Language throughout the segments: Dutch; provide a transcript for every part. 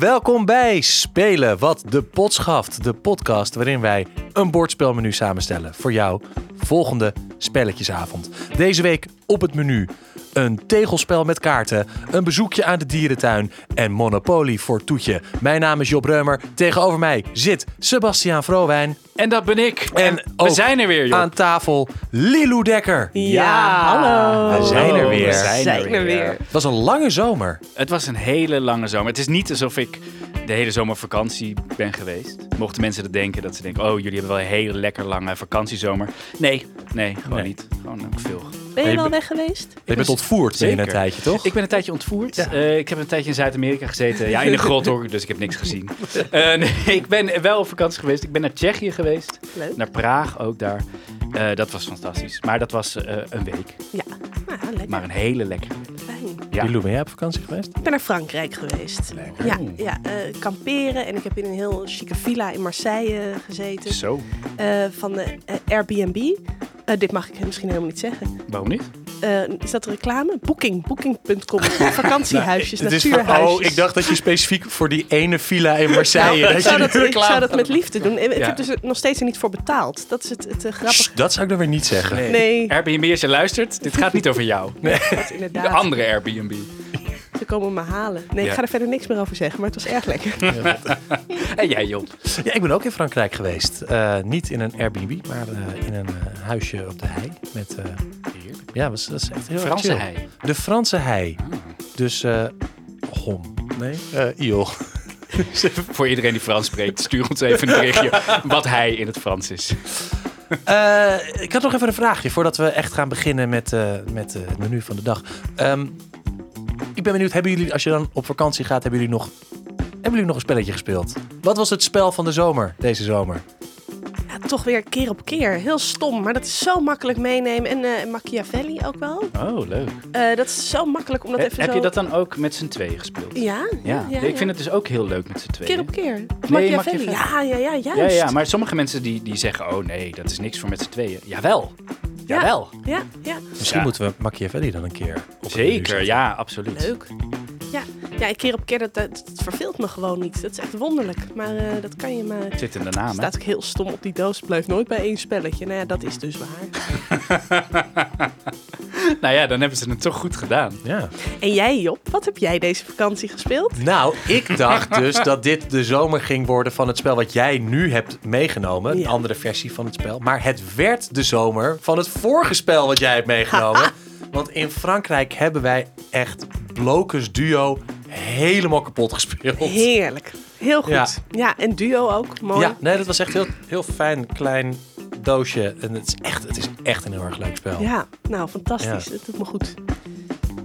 welkom bij Spelen wat de pot schaft. De podcast waarin wij een bordspelmenu samenstellen voor jou volgende spelletjesavond. Deze week op het menu een tegelspel met kaarten, een bezoekje aan de dierentuin en Monopoly voor Toetje. Mijn naam is Job Reumer. Tegenover mij zit Sebastiaan Vrowijn. En dat ben ik. En En, we zijn er weer, joh. Aan tafel Lilou Dekker. Ja, hallo. We zijn er weer. We zijn, Zijn er weer. Het was een lange zomer. Het was een hele lange zomer. Het is niet alsof ik de hele zomer vakantie ben geweest. Mochten mensen dat denken, dat ze denken... oh, jullie hebben wel een hele lekker lange vakantiezomer. Nee, nee, gewoon Nee. niet. Gewoon ik veel. Ben Je je wel weg geweest? Je bent ontvoerd Zeker. een tijdje, toch? Ik ben een tijdje ontvoerd. Ja. Eh, ik heb een tijdje in Zuid-Amerika gezeten. Ja, in de grot hoor, dus ik heb niks gezien. Eh, nee, ik ben wel op vakantie geweest. Ik ben naar Tsjechië geweest. Leuk. Naar Praag ook daar. Eh, dat was fantastisch. Maar dat was eh, een week. Ja, nou, lekker. Maar een hele lekkere. Fijn. Ja. Lilou, ben jij op vakantie geweest? Ik ben naar Frankrijk geweest. Lekker. Ja, ja eh, kamperen. En ik heb in een heel chique villa in Marseille gezeten. Zo. eh, van de eh, Airbnb. Eh, dit mag ik misschien helemaal niet zeggen. Waarom niet? Eh, is dat reclame? Booking. Booking.com. Vakantiehuisjes, van- natuurhuisjes. oh, ik dacht dat je specifiek voor die ene villa in Marseille... Nou, ik, zou dat, ik zou dat met liefde doen. Ik Ja. heb dus er nog steeds er niet voor betaald. Dat is het, het eh, grappige. Sst, Dat zou ik dan weer niet zeggen. Nee, Airbnb, als je luistert, dit gaat niet over jou. dat De inderdaad. andere Airbnb. Ze komen me halen. Nee, Ja. ik ga er verder niks meer over zeggen, maar het was erg lekker. En jij, Job. Ja, ik ben ook in Frankrijk geweest. Eh, niet in een Airbnb, maar eh, in een huisje op de hei. Met, ja, was, dat is echt heel erg Franse chill. hei. De Franse hei. Ah. Dus, eh hom. Nee? eh iol. Voor iedereen die Frans spreekt, stuur ons even een berichtje wat hij in het Frans is. Eh, ik had nog even een vraagje voordat we echt gaan beginnen met, eh, met eh, het menu van de dag. Ehm, ik ben benieuwd, hebben jullie, als je dan op vakantie gaat, hebben jullie nog, hebben jullie nog een spelletje gespeeld? Wat was het spel van de zomer, deze zomer? Ja, toch weer keer op keer. Heel stom, maar dat is zo makkelijk meenemen. En eh Machiavelli ook wel. Oh, leuk. Eh, dat is zo makkelijk om dat even Heb zo... je dat dan ook met z'n tweeën gespeeld? Ja, Ja, ik vind het dus ook heel leuk met z'n tweeën. Keer op keer. Nee, Machiavelli. Machiavelli. Ja, ja, ja, Ja, juist. ja, maar sommige mensen die, die zeggen, oh nee, dat is niks voor met z'n tweeën. Jawel. Jawel. Ja, ja, Misschien Ja. moeten we Machiavelli dan een keer op Zeker, ja, absoluut. leuk. Ja, keer op keer, dat, dat, dat verveelt me gewoon niet. Dat is echt wonderlijk. Maar eh, dat kan je maar... Het zit in de naam, hè? staat ook heel stom op die doos. Het blijft nooit bij één spelletje. Nou ja, dat is dus waar. Nou ja, dan hebben ze het toch goed gedaan. Ja. En jij, Job, wat heb jij deze vakantie gespeeld? Nou, ik dacht dus dat dit de zomer ging worden van het spel wat jij nu hebt meegenomen. Een andere versie van het spel. Maar het werd de zomer van het vorige spel wat jij hebt meegenomen. Want in Frankrijk hebben wij echt Blokus Duo helemaal kapot gespeeld. Heerlijk. Heel goed. Ja. Ja, en duo ook. Mooi. Ja, nee, dat was echt heel, heel fijn, klein doosje. En het is, echt, het is echt een heel erg leuk spel. Ja, nou fantastisch. Ja. Dat doet me goed.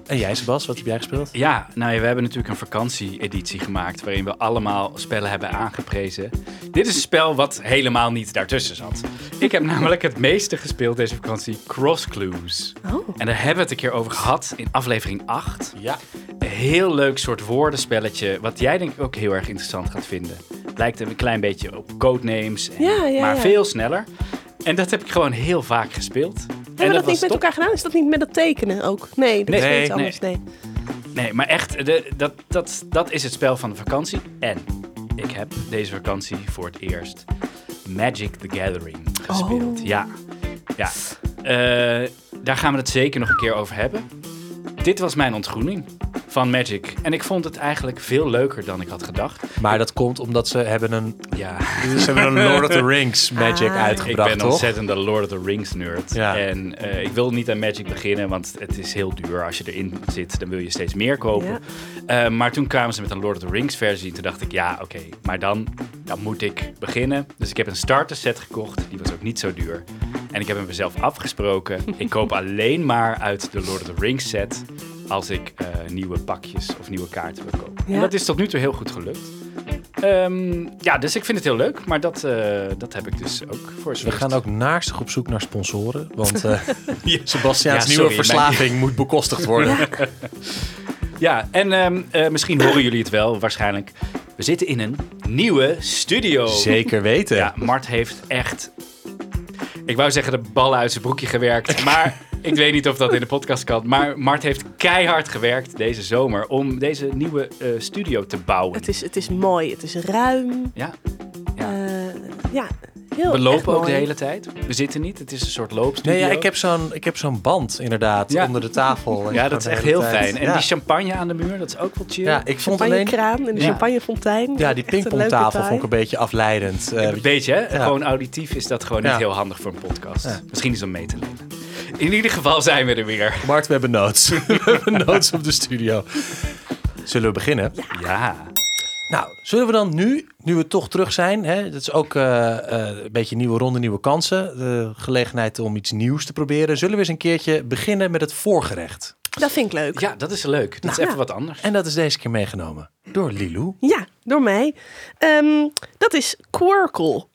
En jij, Sebas, wat heb jij gespeeld? Ja, nou ja, we hebben natuurlijk een vakantie-editie gemaakt waarin we allemaal spellen hebben aangeprezen. Dit is een spel wat helemaal niet daartussen zat. Ik heb namelijk het meeste gespeeld deze vakantie Cross Clues. Oh. En daar hebben we het een keer over gehad in aflevering 8. Ja. Een heel leuk soort woordenspelletje, wat jij denk ik ook heel erg interessant gaat vinden. Lijkt een klein beetje op codenames, en- Ja, ja, maar ja. veel sneller. En dat heb ik gewoon heel vaak gespeeld. Hebben we dat, niet met top. elkaar gedaan? Is dat niet met dat tekenen ook? Nee, dat Nee, is nee, iets anders. Nee. Nee, maar echt, de, dat, dat, dat is het spel van de vakantie. En ik heb deze vakantie voor het eerst Magic the Gathering gespeeld. Oh. Ja, ja. Eh, daar gaan we het zeker nog een keer over hebben. Dit was mijn ontgroening van Magic. En ik vond het eigenlijk veel leuker dan ik had gedacht. Maar dat komt omdat ze hebben een, Ja, ze hebben een Lord of the Rings Magic Ah. ik uitgebracht, ben toch? ontzettend de Lord of the Rings nerd. Ja. En eh, ik wil niet aan Magic beginnen, want het is heel duur. Als je erin zit, dan wil je steeds meer kopen. Ja. Eh, maar toen kwamen ze met een Lord of the Rings versie. Toen dacht ik, ja, oké, maar dan, dan moet ik beginnen. Dus ik heb een starter set gekocht. Die was ook niet zo duur. En ik heb hem mezelf afgesproken. ik koop alleen maar uit de Lord of the Rings set als ik eh, nieuwe pakjes of nieuwe kaarten wil kopen. Ja. En dat is tot nu toe heel goed gelukt. Ehm, ja, dus ik vind het heel leuk. Maar dat, eh, dat heb ik dus ook voor We gaan ook naarstig op zoek naar sponsoren. Want eh Sebastiaans Ja, nieuwe sorry, verslaving moet bekostigd worden. Ja, en ehm, eh, misschien horen jullie het wel, waarschijnlijk. We zitten in een nieuwe studio. Zeker weten. Ja, Mart heeft echt... Ik wou zeggen de ballen uit zijn broekje gewerkt, maar Ik weet niet of dat in de podcast kan, maar Mart heeft keihard gewerkt deze zomer om deze nieuwe eh, studio te bouwen. Het is, het is mooi, het is ruim. Ja, Ja, Ja. ja heel we lopen ook mooi. de hele tijd. We zitten niet, het is een soort loopstudio. Nee, ja, ik heb zo'n ik heb zo'n band inderdaad Ja. onder de tafel. Ja, dat is echt heel fijn. En ja. die champagne aan de muur, dat is ook wel chill. ja, ik vond alleen... Champagnekraan en de Ja. champagnefontein. Ja, die een pingpongtafel vond ik een beetje afleidend. Eh, Weet je, hè? Ja. gewoon auditief is dat gewoon Ja. niet heel handig voor een podcast. Ja. Misschien is om mee te nemen. In ieder geval zijn we er weer. Mart, we hebben notes. we hebben notes op de studio. Zullen we beginnen? Ja. Nou, zullen we dan nu, nu we toch terug zijn, hè, dat is ook eh, eh, een beetje nieuwe ronde, nieuwe kansen, de gelegenheid om iets nieuws te proberen, zullen we eens een keertje beginnen met het voorgerecht. Dat vind ik leuk. Ja, dat is leuk. Dat is Nou, even ja. wat anders. En dat is deze keer meegenomen door Lilou. Ja, door mij. Ehm, dat is Quirkle.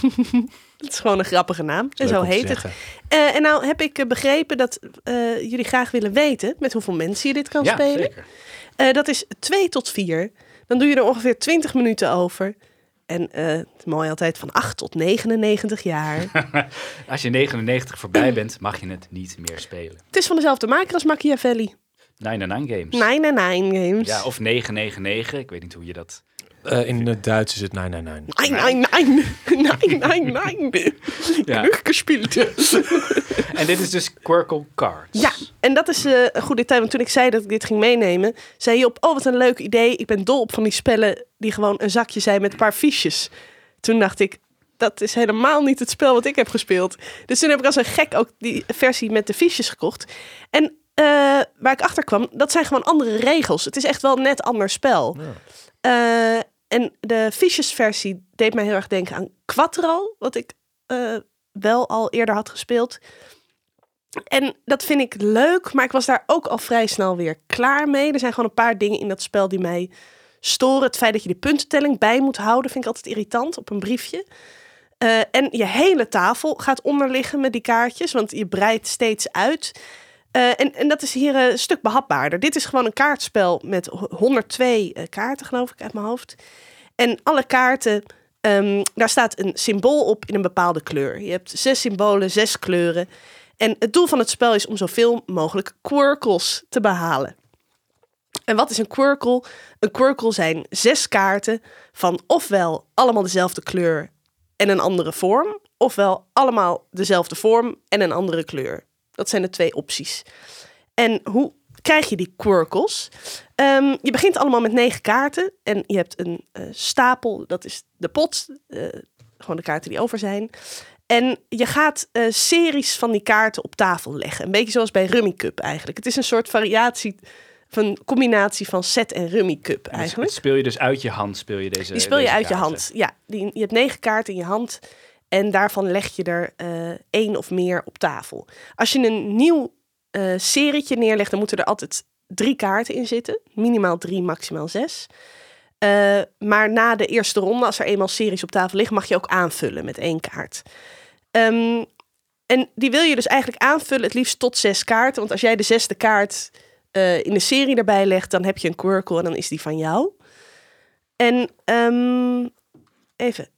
dat is gewoon een grappige naam. En zo heet het. Eh, en nou heb ik eh, begrepen dat eh, jullie graag willen weten met hoeveel mensen je dit kan ja, spelen. zeker. Dat is 2 tot 4. Dan doe je er ongeveer 20 minuten over. En het mooi altijd van 8 tot 99 jaar. Als je 99 voorbij bent, mag je het niet meer spelen. het is van dezelfde maker als Machiavelli. 999 Games. 999 Games. Ja, of 999. Ik weet niet hoe je dat... Eh, in het Duits is het 999. Nein, nein, nein, nein, nein, nein. Ja. En dit is dus Quirkle Cards. Ja, en dat is eh, een goed detail. Want toen ik zei dat ik dit ging meenemen, zei je op, oh wat een leuk idee. Ik ben dol op van die spellen die gewoon een zakje zijn met een paar fiches. Toen dacht ik, dat is helemaal niet het spel wat ik heb gespeeld. Dus toen heb ik als een gek ook die versie met de fiches gekocht. En eh, waar ik achter kwam, dat zijn gewoon andere regels. Het is echt wel een net ander spel. Eh, en de fiches-versie deed mij heel erg denken aan Quattro, wat ik eh, wel al eerder had gespeeld. En dat vind ik leuk, maar ik was daar ook al vrij snel weer klaar mee. Er zijn gewoon een paar dingen in dat spel die mij storen. Het feit dat je de puntentelling bij moet houden, vind ik altijd irritant op een briefje. Eh, en je hele tafel gaat onderliggen met die kaartjes, want je breidt steeds uit. Eh, en, en dat is hier een stuk behapbaarder. Dit is gewoon een kaartspel met ho- 102 eh, kaarten, geloof ik, uit mijn hoofd. En alle kaarten, ehm, daar staat een symbool op in een bepaalde kleur. Je hebt zes symbolen, zes kleuren. En het doel van het spel is om zoveel mogelijk quirkles te behalen. En wat is een quirkle? Een quirkle zijn zes kaarten van ofwel allemaal dezelfde kleur en een andere vorm, ofwel allemaal dezelfde vorm en een andere kleur. Dat zijn de twee opties. En hoe krijg je die quirkles? Ehm, je begint allemaal met negen kaarten en je hebt een eh, stapel, dat is de pot, eh, gewoon de kaarten die over zijn. En je gaat eh, series van die kaarten op tafel leggen. Een beetje zoals bij Rummy Cup eigenlijk. Het is een soort variatie, van combinatie van set en Rummy Cup Dus eigenlijk. speel je dus uit je hand, speel je deze Die speel je deze uit je hand. Ja, die, je hebt negen kaarten in je hand. En daarvan leg je er eh één of meer op tafel. Als je een nieuw eh serietje neerlegt, dan moeten er altijd drie kaarten in zitten. Minimaal drie, maximaal zes. Eh, maar na de eerste ronde, als er eenmaal series op tafel liggen, mag je ook aanvullen met één kaart. Ehm, en die wil je dus eigenlijk aanvullen, het liefst tot zes kaarten. Want als jij de zesde kaart in de serie erbij legt, dan heb je een quirkle en dan is die van jou. En ehm, even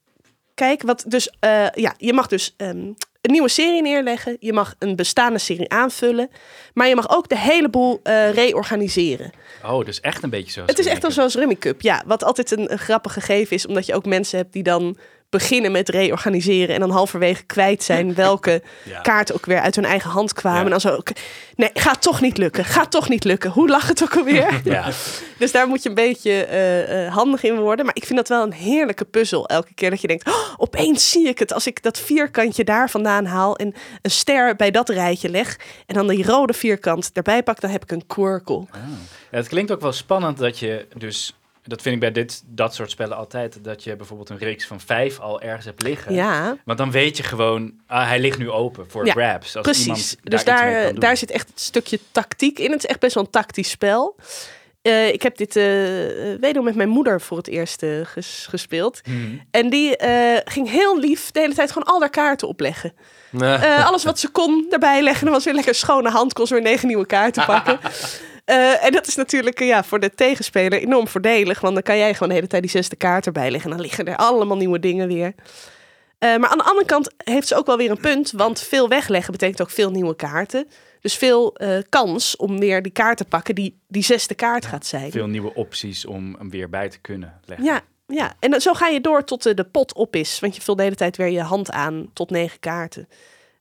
kijken, wat dus, eh, ja, je mag dus ehm, een nieuwe serie neerleggen. Je mag een bestaande serie aanvullen. Maar je mag ook de hele boel eh, reorganiseren. Oh, dus echt een beetje zoals... Het is echt Rummy al zoals Rummy Cup. Ja, wat altijd een, een grappig gegeven is, omdat je ook mensen hebt die dan beginnen met reorganiseren en dan halverwege kwijt zijn welke Ja. kaarten ook weer uit hun eigen hand kwamen. Ja. En dan zo, ook, nee, gaat toch niet lukken, gaat toch niet lukken. Hoe lag het ook alweer? Ja. Dus daar moet je een beetje eh, eh, handig in worden. Maar ik vind dat wel een heerlijke puzzel. Elke keer dat je denkt, oh, opeens zie ik het. Als ik dat vierkantje daar vandaan haal en een ster bij dat rijtje leg. En dan die rode vierkant erbij pak, dan heb ik een quirkle. Ja, het klinkt ook wel spannend dat je dus... Dat vind ik bij dit, dat soort spellen altijd. Dat je bijvoorbeeld een reeks van vijf al ergens hebt liggen. Ja, Want dan weet je gewoon, ah, hij ligt nu open voor Ja, grabs. Als iemand precies. daar Dus daar, daar zit echt het stukje tactiek in. Het is echt best wel een tactisch spel. Eh, ik heb dit eh wederom met mijn moeder voor het eerst eh, ges- gespeeld. Mhm. En die eh, ging heel lief de hele tijd gewoon al haar kaarten opleggen. Nee. Eh, alles wat ze kon erbij leggen. Dan was weer lekker schone hand. Kon ze weer negen nieuwe kaarten pakken. Eh, en dat is natuurlijk eh, ja, voor de tegenspeler enorm voordelig. Want dan kan jij gewoon de hele tijd die zesde kaart erbij leggen. En dan liggen er allemaal nieuwe dingen weer. Eh, maar aan de andere kant heeft ze ook wel weer een punt. Want veel wegleggen betekent ook veel nieuwe kaarten. Dus veel kans om weer die kaart te pakken die die zesde kaart gaat zijn. Veel nieuwe opties om hem weer bij te kunnen leggen. Ja, ja, en dan, zo ga je door tot de pot op is. Want je vult de hele tijd weer je hand aan tot negen kaarten.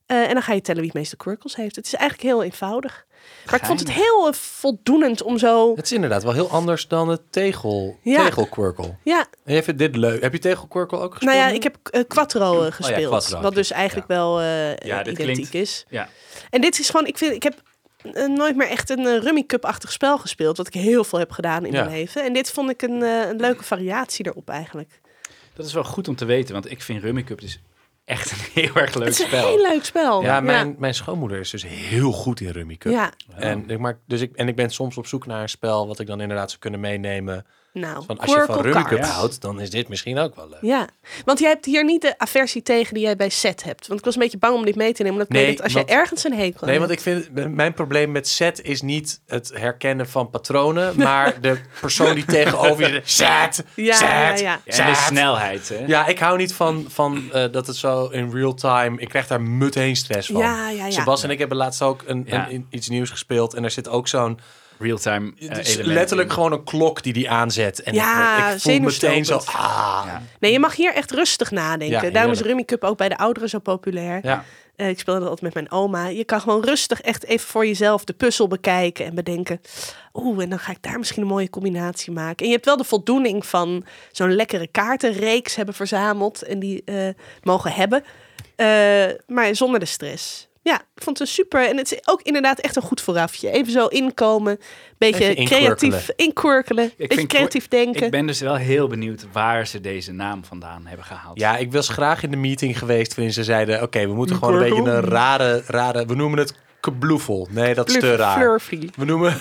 En dan ga je tellen wie het meeste quirkles heeft. Het is eigenlijk heel eenvoudig. Maar ik vond het heel eh, voldoenend om zo... Het is inderdaad wel heel anders dan het tegel, Ja. tegelquirkel. Ja, En jij vindt dit leuk. Heb je tegelquirkel ook gespeeld? nou ja, ik heb eh, Quattro eh, gespeeld. Quattro heb wat dus eigenlijk wel eh, Ja, dit identiek klinkt- is. Ja. En dit is gewoon, ik vind, ik heb nooit meer echt een Rummy Cup-achtig spel gespeeld. Wat ik heel veel heb gedaan in Ja. mijn leven. En dit vond ik een, een leuke variatie erop eigenlijk. Dat is wel goed om te weten, want ik vind Rummy Cup dus echt een heel erg leuk het is een spel. heel leuk spel. Ja, mijn, mijn schoonmoeder is dus heel goed in Rummy Cup. Ja, En ik, maak, dus ik, en ik ben soms op zoek naar een spel wat ik dan inderdaad zou kunnen meenemen. Nou, Van als je van Cards. houdt, dan is dit misschien ook wel leuk. Ja, want jij hebt hier niet de aversie tegen die jij bij set hebt. Want ik was een beetje bang om dit mee te nemen. Omdat ik Nee, weet als want- je ergens een hekel Nee, want ik vind mijn probleem met set is niet het herkennen van patronen, maar de persoon die tegenover je set, Ja, set, ja, ja. Ja, en de snelheid, hè? Ja, ik hou niet van, van eh, dat het zo in real time. Ik krijg daar meteen stress van. Ja, ja, ja. Sebas en ik hebben laatst ook een, Ja. een- iets nieuws gespeeld. En er zit ook zo'n. Real-time eh, het is element letterlijk in. gewoon een klok die die aanzet. En Ja, ik, ik voel meteen zo. Ah. Ja. Nee, je mag hier echt rustig nadenken. Ja, Daarom is. Rummy Cup ook bij de ouderen zo populair. Ja. Eh, ik speelde dat altijd met mijn oma. Je kan gewoon rustig echt even voor jezelf de puzzel bekijken en bedenken. Oeh, en dan ga ik daar misschien een mooie combinatie maken. En je hebt wel de voldoening van zo'n lekkere kaartenreeks hebben verzameld en die eh, mogen hebben. Eh, maar zonder de stress. Ja, ik vond het super. En het is ook inderdaad echt een goed voorafje. Even zo inkomen, beetje Even creatief inquirkelen, beetje vind creatief denken. Ik ben dus wel heel benieuwd waar ze deze naam vandaan hebben gehaald. Ja, ik was graag in de meeting geweest waarin ze zeiden: Oké, we moeten gewoon een beetje een rare, rare. We noemen het kabloefel. Nee, dat is te raar. Flurfy. We noemen,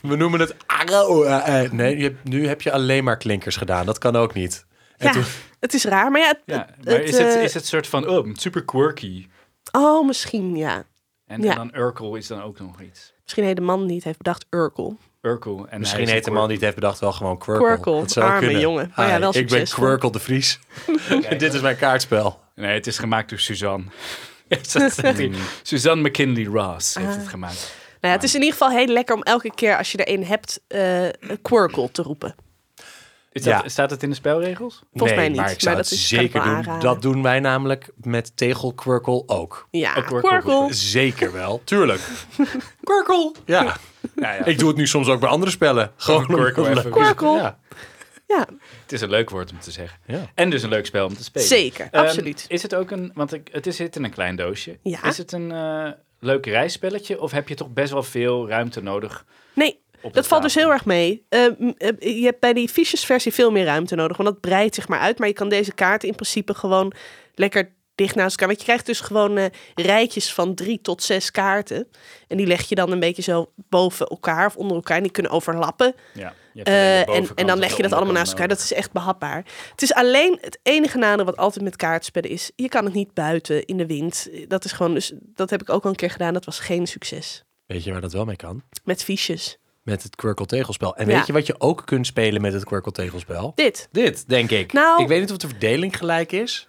we noemen het. eh, eh. Nee, nu heb je alleen maar klinkers gedaan. Dat kan ook niet. En Ja, toen- het is raar, maar ja. het- Ja, het, maar is het, eh, is het soort van, oh, super quirky. Oh, misschien ja. En, Ja. en dan Urkel is dan ook nog iets. Misschien heet de man niet heeft bedacht Urkel. Urkel. En Misschien hij heet de man die het heeft bedacht wel gewoon Quirkle. Quirkle, Dat zou arme kunnen. jongen. Maar ja, wel ik ben. Quirkle de Vries. Dit is mijn kaartspel. Nee, het is gemaakt door Suzanne. Suzanne McKinley Ross heeft Ah. het gemaakt. Nou ja, het is in ieder geval heel lekker om elke keer als je erin hebt, eh Quirkle te roepen. Is dat, Ja. Staat het in de spelregels? Volgens mij nee, niet, maar ik zou maar het dat is- zeker doen. aanraden. Dat doen wij namelijk met tegelquirkel ook. Ja, Quirkle. Zeker wel, tuurlijk. Quirkle. Ja, Nou ja, ik doe het nu soms ook bij andere spellen. Gewoon even. Quirkle. Ja. Ja, het is een leuk woord om te zeggen. Ja. En dus een leuk spel om te spelen. zeker. Ehm, absoluut. Is het ook een, want ik, het is, zit in een klein doosje. Ja. Is het een eh, leuk reisspelletje of heb je toch best wel veel ruimte nodig? Nee, dat valt dus heel erg mee. Eh, m- eh, je hebt bij die fichesversie veel meer ruimte nodig, want dat breidt zich maar uit. Maar je kan deze kaarten in principe gewoon lekker dicht naast elkaar. Want je krijgt dus gewoon eh, rijtjes van drie tot zes kaarten. En die leg je dan een beetje zo boven elkaar of onder elkaar. En die kunnen overlappen. Ja. je hebt Eh, en, en dan leg je dat allemaal naast elkaar. Dat is echt behapbaar. Het is alleen het enige nadeel wat altijd met kaartspellen is. Je kan het niet buiten in de wind. Dat is gewoon, dus dat heb ik ook al een keer gedaan. Dat was geen succes. Weet je waar dat wel mee kan? Met fiches. Met het Quirkle tegelspel. En Ja. weet je wat je ook kunt spelen met het Quirkle tegelspel? Dit. Dit, denk ik. Nou- ik weet niet of de verdeling gelijk is.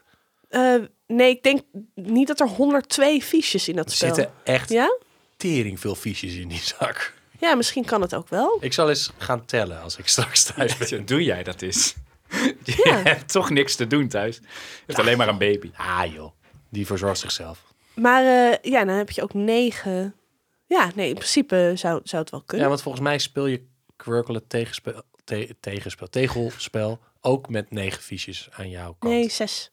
Eh, nee, ik denk niet dat er 102 fiches in dat Er spel. zitten echt Ja? tering veel fiches in die zak. Ja, misschien kan het ook wel. Ik zal eens gaan tellen als ik straks thuis ben. Ja, Doe jij dat eens? Je Ja. hebt toch niks te doen thuis. Je hebt alleen maar een baby. Ah joh, die verzorgt zichzelf. Maar eh, ja, dan heb je ook negen. Ja, nee, in principe zou, zou het wel Ja, kunnen. want volgens mij speel je Quirkle het tegenspel, te- tegenspel, tegelspel ook met negen fiches aan jouw kant. nee, zes.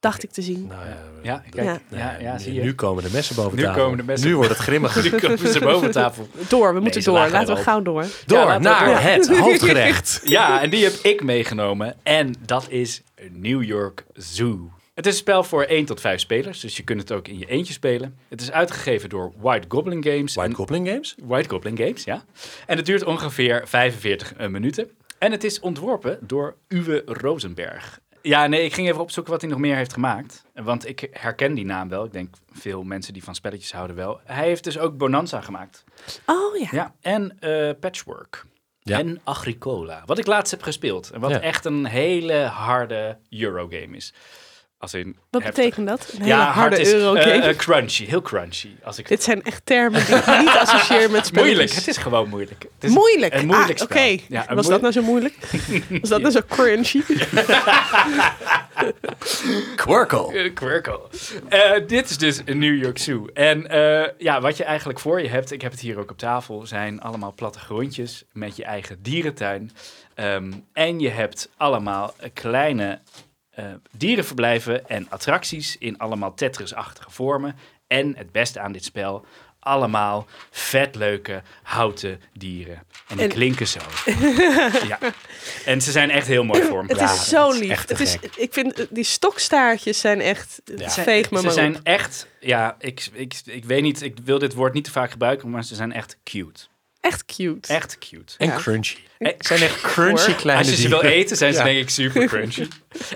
Dacht ik te zien. Nou ja, Ja, kijk. Ja. Ja, ja, nu- zie je. Nu komen de messen boven Nu tafel. komen de messen- Nu wordt het grimmig. Nu komen ze boven tafel. Door, we moeten door. Laten we gauw door. Door Ja, naar door. het hoofdgerecht. Ja, en die heb ik meegenomen. En dat is New York Zoo. Het is een spel voor 1 tot 5 spelers, dus je kunt het ook in je eentje spelen. Het is uitgegeven door White Goblin Games. White En- Goblin Games? White Goblin Games, ja. En het duurt ongeveer 45 minuten. En het is ontworpen door Uwe Rosenberg. Ja, nee, ik ging even opzoeken wat hij nog meer heeft gemaakt. Want ik herken die naam wel. Ik denk veel mensen die van spelletjes houden wel. Hij heeft dus ook Bonanza gemaakt. Oh ja. Ja, en eh, Patchwork. Ja. En Agricola. Wat ik laatst heb gespeeld. En wat Ja. echt een hele harde Eurogame is. Als in Wat heftig. betekent dat? Een hele Ja, hard harde is eurogame. eh, eh, crunchy, heel crunchy. Als ik Dit zijn echt termen die ik niet associeer met spelletjes. moeilijk, het is gewoon moeilijk. Het is moeilijk. Een moeilijk ah, spel. Oké. Ja, Was dat nou zo moeilijk? Was dat nou zo crunchy? Quirkle. Eh, Quirkle. Eh, dit is dus een New York Zoo. En eh, ja, wat je eigenlijk voor je hebt, ik heb het hier ook op tafel, zijn allemaal plattegrondjes met je eigen dierentuin. Ehm, en je hebt allemaal kleine eh, dierenverblijven en attracties in allemaal Tetris-achtige vormen. En het beste aan dit spel, allemaal vet leuke houten dieren. En die En- klinken zo. ja. En ze zijn echt heel mooi Het vormgegeven. is zo het lief. het is, ik vind eh, die stokstaartjes zijn echt. Ja. Het veeg me Ze maar zijn op. echt, ja, ik, ik, ik weet niet, ik wil dit woord niet te vaak gebruiken, maar ze zijn echt cute. Echt cute. Echt cute. En Ja. crunchy. Eh, Het zijn echt crunchy kleine Als je ze wil dieren. eten, zijn ze Ja. denk ik super crunchy.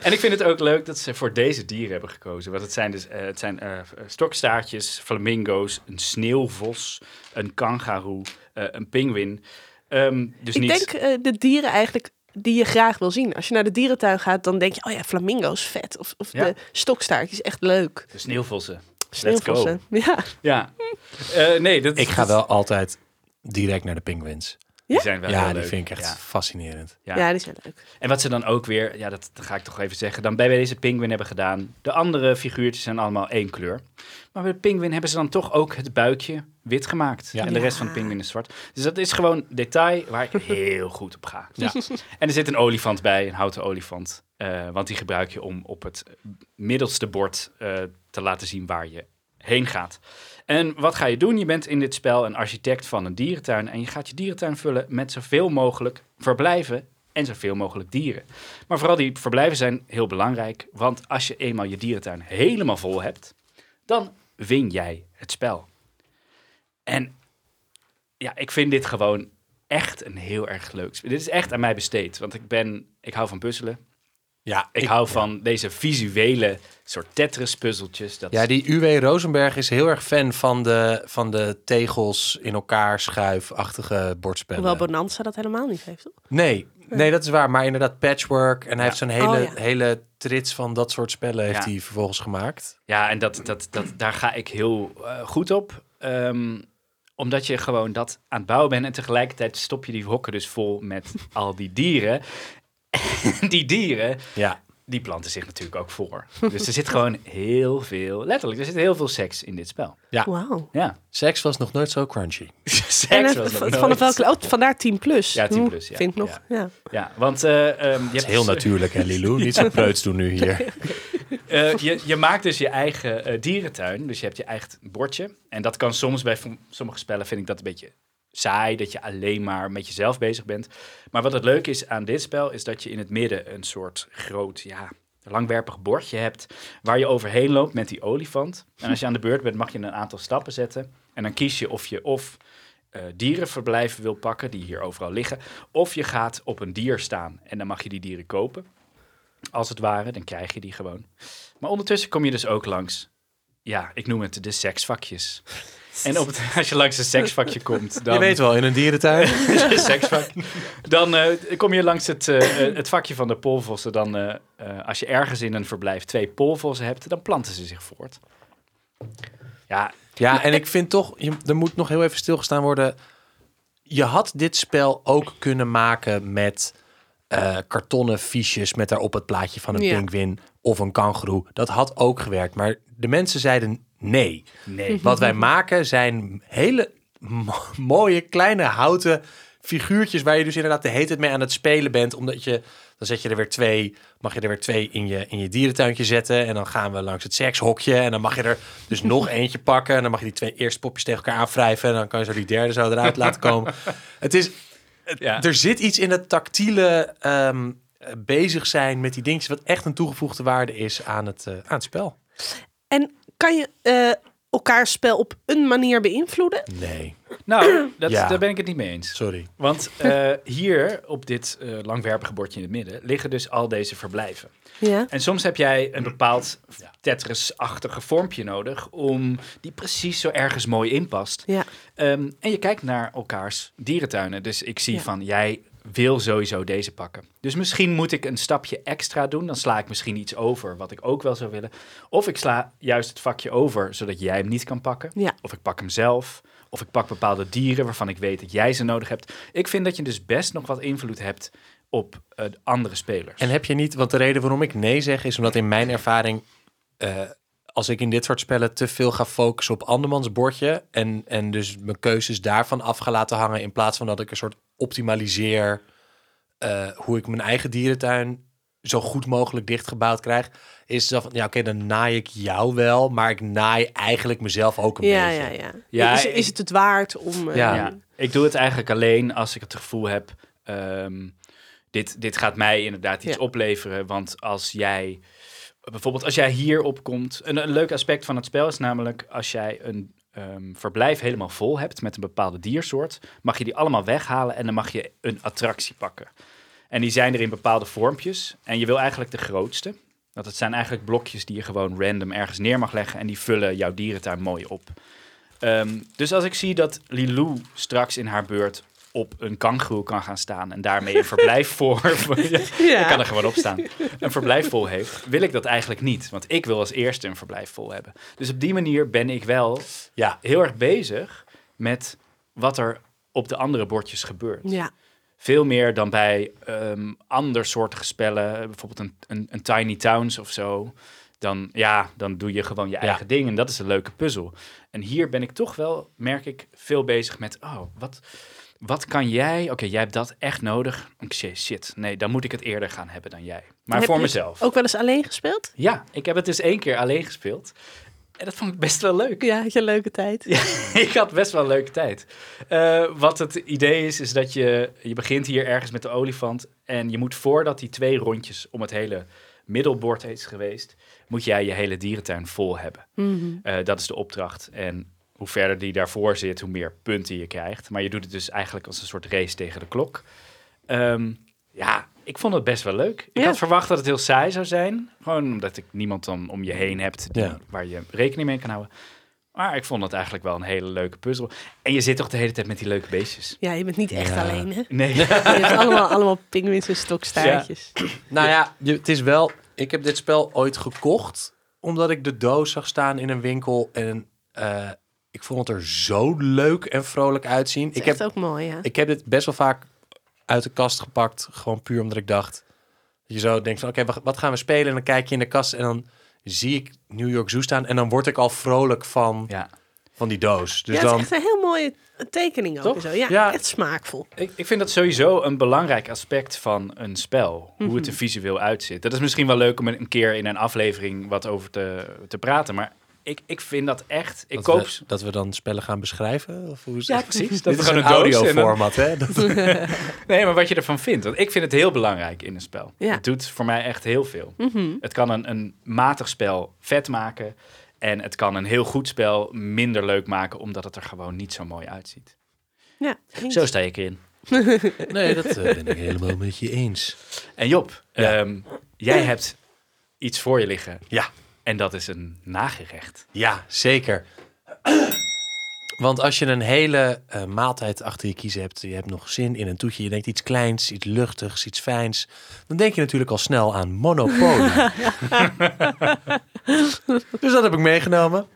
en ik vind het ook leuk dat ze voor deze dieren hebben gekozen. Want het zijn dus eh, het zijn, eh, stokstaartjes, flamingo's, een sneeuwvos, een kangaroo, eh, een pinguïn. Ehm, dus ik niet... denk eh, de dieren eigenlijk die je graag wil zien. Als je naar de dierentuin gaat, dan denk je, oh ja, flamingo's vet. Of, of Ja. de stokstaartjes, echt leuk. De sneeuwvossen. Sneeuwvossen. Ja. Ja. Eh, nee, dat Ik ga wel altijd direct naar de penguins. Die zijn wel ja, heel die leuk. vind ik echt Ja. fascinerend. Ja. Ja. die zijn leuk. En wat ze dan ook weer, ja, dat, ga ik toch even zeggen, dan bij deze pinguïn hebben gedaan. De andere figuurtjes zijn allemaal één kleur. Maar bij de pinguïn hebben ze dan toch ook het buikje wit gemaakt. Ja. En de rest van de pinguïn is zwart. Dus dat is gewoon detail waar ik heel goed op ga. Ja. En er zit een olifant bij, een houten olifant. Eh, want die gebruik je om op het middelste bord eh, te laten zien waar je heen gaat. En wat ga je doen? Je bent in dit spel een architect van een dierentuin. En je gaat je dierentuin vullen met zoveel mogelijk verblijven en zoveel mogelijk dieren. Maar vooral die verblijven zijn heel belangrijk. Want als je eenmaal je dierentuin helemaal vol hebt, dan win jij het spel. En ja, ik vind dit gewoon echt een heel erg leuk spel. Dit is echt aan mij besteed. Want ik ben, ik hou van puzzelen. Ja, Ik, hou van deze visuele soort Tetris-puzzeltjes. Dat Ja, die UW Rosenberg is heel erg fan van de, van de tegels in elkaar schuifachtige bordspellen. Hoewel Bonanza dat helemaal niet heeft. toch? Nee, nee, dat is waar. Maar inderdaad, patchwork. En hij heeft zo'n hele, Oh, ja. hele trits van dat soort spellen heeft Ja. hij vervolgens gemaakt. Ja, en dat, dat, dat, daar ga ik heel eh, goed op. Ehm, omdat je gewoon dat aan het bouwen bent. En tegelijkertijd stop je die hokken dus vol met al die dieren. Die dieren, Ja, die planten zich natuurlijk ook voor. Dus er zit gewoon heel veel, letterlijk, er zit heel veel seks in dit spel. Ja. Wauw. Ja, seks was nog nooit zo crunchy. seks En was nog van- nooit. vanaf welke... Oh, vandaar 10 plus. Ja, 10 Hm, plus, ja. Vind ik nog, ja. Ja, want eh, ehm, je hebt heel dus- natuurlijk, hè, Lilou? Niet zo preuts doen nu hier. Eh, je, je maakt dus je eigen eh, dierentuin. Dus je hebt je eigen bordje. En dat kan soms bij sommige spellen vind ik dat een beetje saai. Dat je alleen maar met jezelf bezig bent. Maar wat het leuke is aan dit spel is dat je in het midden een soort groot, ja, langwerpig bordje hebt. Waar je overheen loopt met die olifant. En als je aan de beurt bent mag je een aantal stappen zetten. En dan kies je of je of eh, dierenverblijven wil pakken, die hier overal liggen. Of je gaat op een dier staan en dan mag je die dieren kopen. Als het ware, dan krijg je die gewoon. Maar ondertussen kom je dus ook langs, ja, ik noem het de seksvakjes. En op het, als je langs een seksvakje komt, dan... Je weet wel, in een dierentuin. een seksvak. Dan eh, kom je langs het, eh, eh, het vakje van de polvossen. Dan, eh, eh, als je ergens in een verblijf twee polvossen hebt, dan planten ze zich voort. Ja, Ja, en ik vind toch, je, er moet nog heel even stilgestaan worden. Je had dit spel ook kunnen maken met eh, kartonnen fiches met daarop het plaatje van een Ja. pinguïn of een kangoeroe. Dat had ook gewerkt, maar de mensen zeiden nee. nee. Wat wij maken zijn hele mo- mooie kleine houten figuurtjes waar je dus inderdaad de hele tijd mee aan het spelen bent, omdat je dan zet je er weer twee, mag je er weer twee in je, in je dierentuintje zetten en dan gaan we langs het sekshokje en dan mag je er dus nog eentje pakken en dan mag je die twee eerste popjes tegen elkaar aanwrijven en dan kan je zo die derde zo eruit laten komen. Het is, Ja. er zit iets in het tactiele ehm, eh, bezig zijn met die dingetjes wat echt een toegevoegde waarde is aan het, eh, aan het spel. En kan je eh elkaars spel op een manier beïnvloeden? Nee, Nou, dat, Ja. daar ben ik het niet mee eens. sorry. Want eh, hier op dit eh, langwerpige bordje in het midden liggen dus al deze verblijven. Ja. En soms heb jij een bepaald Tetris-achtige vormpje nodig om die precies zo ergens mooi inpast. Ja. Ehm, en je kijkt naar elkaars dierentuinen. Dus ik zie Ja. van jij wil sowieso deze pakken. Dus misschien moet ik een stapje extra doen. Dan sla ik misschien iets over wat ik ook wel zou willen. Of ik sla juist het vakje over, zodat jij hem niet kan pakken. Ja. Of ik pak hem zelf. Of ik pak bepaalde dieren waarvan ik weet dat jij ze nodig hebt. Ik vind dat je dus best nog wat invloed hebt op eh, andere spelers. En heb je niet, want de reden waarom ik nee zeg is omdat in mijn ervaring, eh, als ik in dit soort spellen te veel ga focussen op andermans bordje en, en dus mijn keuzes daarvan af ga laten hangen in plaats van dat ik een soort optimaliseer eh, hoe ik mijn eigen dierentuin zo goed mogelijk dichtgebouwd krijg, is dat van, ja oké, dan naai ik jou wel, maar ik naai eigenlijk mezelf ook een Ja, beetje. ja, ja. Ja, is, is het het waard om... eh, Ja. Ja, ik doe het eigenlijk alleen als ik het gevoel heb, ehm, dit, dit gaat mij inderdaad iets Ja. opleveren. Want als jij, bijvoorbeeld als jij hier opkomt, een, een leuk aspect van het spel is namelijk als jij een ehm, verblijf helemaal vol hebt met een bepaalde diersoort, mag je die allemaal weghalen en dan mag je een attractie pakken. En die zijn er in bepaalde vormpjes en je wil eigenlijk de grootste. Want het zijn eigenlijk blokjes die je gewoon random ergens neer mag leggen en die vullen jouw dierentuin mooi op. Ehm, dus als ik zie dat Lilou straks in haar beurt op een kangoeroe kan gaan staan en daarmee een verblijf voor, Ja. ik kan er gewoon op staan, een verblijf vol heeft, wil ik dat eigenlijk niet. Want ik wil als eerste een verblijf vol hebben. Dus op die manier ben ik wel Ja, heel erg bezig met wat er op de andere bordjes gebeurt. Ja. Veel meer dan bij ehm andersoortige spellen, bijvoorbeeld een, een, een Tiny Towns of zo. Dan, ja, dan doe je gewoon je Ja. eigen ding en dat is een leuke puzzel. En hier ben ik toch wel, merk ik, veel bezig met, oh, wat, wat kan jij? Oké, jij hebt dat echt nodig. Oké, shit, nee, dan moet ik het eerder gaan hebben dan jij. Maar Heb voor mezelf. Ook wel eens alleen gespeeld? Ja, ik heb het dus één keer alleen gespeeld. En dat vond ik best wel leuk. Ja, had je een leuke tijd? ik had best wel een leuke tijd. Eh, wat het idee is, is dat je, je begint hier ergens met de olifant. En je moet voordat die twee rondjes om het hele middelbord is geweest, moet jij je hele dierentuin vol hebben. Mhm. Eh, dat is de opdracht. En hoe verder die daarvoor zit, hoe meer punten je krijgt. Maar je doet het dus eigenlijk als een soort race tegen de klok. Ehm, ja, ik vond het best wel leuk. Ik Ja. had verwacht dat het heel saai zou zijn. Gewoon omdat ik niemand dan om je heen hebt die, Ja. waar je rekening mee kan houden. Maar ik vond het eigenlijk wel een hele leuke puzzel. En je zit toch de hele tijd met die leuke beestjes? Ja, je bent niet echt Ja. alleen, hè? Nee. Je hebt allemaal, allemaal pinguïns en stokstaartjes. Nou ja, je- het is wel. Ik heb dit spel ooit gekocht omdat ik de doos zag staan in een winkel en eh, ik vond het er zo leuk en vrolijk uitzien. Het is Ik heb, ook mooi, ja. ik heb dit best wel vaak uit de kast gepakt, gewoon puur omdat ik dacht dat je zo denkt van oké, wat, wat gaan we spelen? En dan kijk je in de kast en dan zie ik New York Zoo staan en dan word ik al vrolijk van, Ja. van die doos. Dus ja, het dan is echt een heel mooie tekening ook. Zo. Ja, Ja. echt smaakvol. Ik, ik vind dat sowieso een belangrijk aspect van een spel. Hoe Mhm. het er visueel uitziet. Dat is misschien wel leuk om een keer in een aflevering wat over te, te praten. Maar ik, ik vind dat echt... Ik dat, koop... we, dat we dan spellen gaan beschrijven? Of hoe is Ja, het? precies. Dat Dit is gewoon een audio-format, hè? Dat- Nee, maar wat je ervan vindt. Want ik vind het heel belangrijk in een spel. Ja. Het doet voor mij echt heel veel. Mhm. Het kan een, een matig spel vet maken. En het kan een heel goed spel minder leuk maken, omdat het er gewoon niet zo mooi uitziet. Ja, eens. Zo sta ik erin. Nee, dat eh, ben ik helemaal met je eens. En Job, Ja. ehm, jij hebt iets voor je liggen. Ja. En dat is een nagerecht. Ja, zeker. Want als je een hele eh, maaltijd achter je kiezen hebt, je hebt nog zin in een toetje, je denkt iets kleins, iets luchtigs, iets fijns, dan denk je natuurlijk al snel aan Monopoly. dus dat heb ik meegenomen.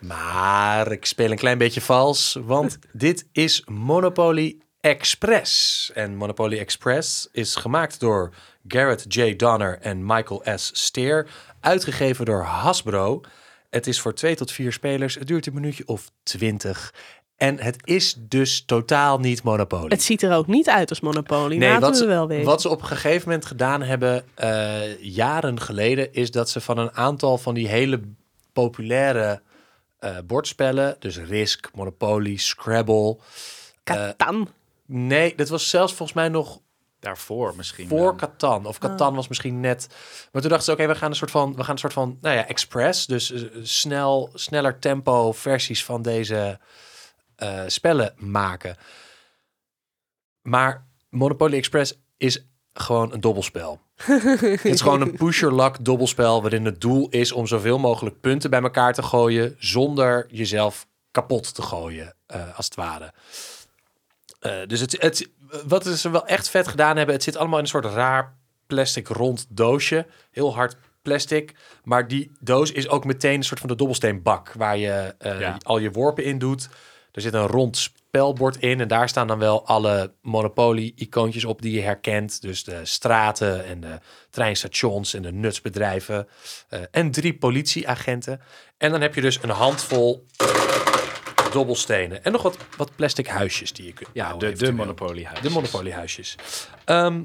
Maar ik speel een klein beetje vals, want dit is Monopoly Express. En Monopoly Express is gemaakt door Garrett J. Donner en Michael S. Steer, uitgegeven door Hasbro. Het is voor twee tot vier spelers. Het duurt een minuutje of twintig. En het is dus totaal niet Monopoly. Het ziet er ook niet uit als Monopoly. Nee, Laten wat we ze, wel weten. wat ze op een gegeven moment gedaan hebben, eh, jaren geleden, is dat ze van een aantal van die hele populaire eh, bordspellen, dus Risk, Monopoly, Scrabble. Catan. Nee, dat was zelfs volgens mij nog Daarvoor misschien. voor wel. Catan. Of Catan was misschien net. Maar toen dachten ze, oké, we gaan een soort van, we gaan een soort van, nou ja, express, dus eh, snel, sneller tempo versies van deze eh, spellen maken. Maar Monopoly Express is gewoon een dobbelspel. het is gewoon een push-your-luck dobbelspel waarin het doel is om zoveel mogelijk punten bij elkaar te gooien zonder jezelf kapot te gooien, eh, als het ware. Eh, dus het, het, wat ze wel echt vet gedaan hebben, het zit allemaal in een soort raar plastic rond doosje. Heel hard plastic. Maar die doos is ook meteen een soort van de dobbelsteenbak waar je eh, Ja. al je worpen in doet. Er zit een rond spelbord in en daar staan dan wel alle Monopoly-icoontjes op die je herkent. Dus de straten en de treinstations en de nutsbedrijven. eh, en drie politieagenten. En dan heb je dus een handvol dobbelstenen. En nog wat, wat plastic huisjes die je kunt Ja, de, de. Monopoly. De Monopoly-huisjes. Ehm,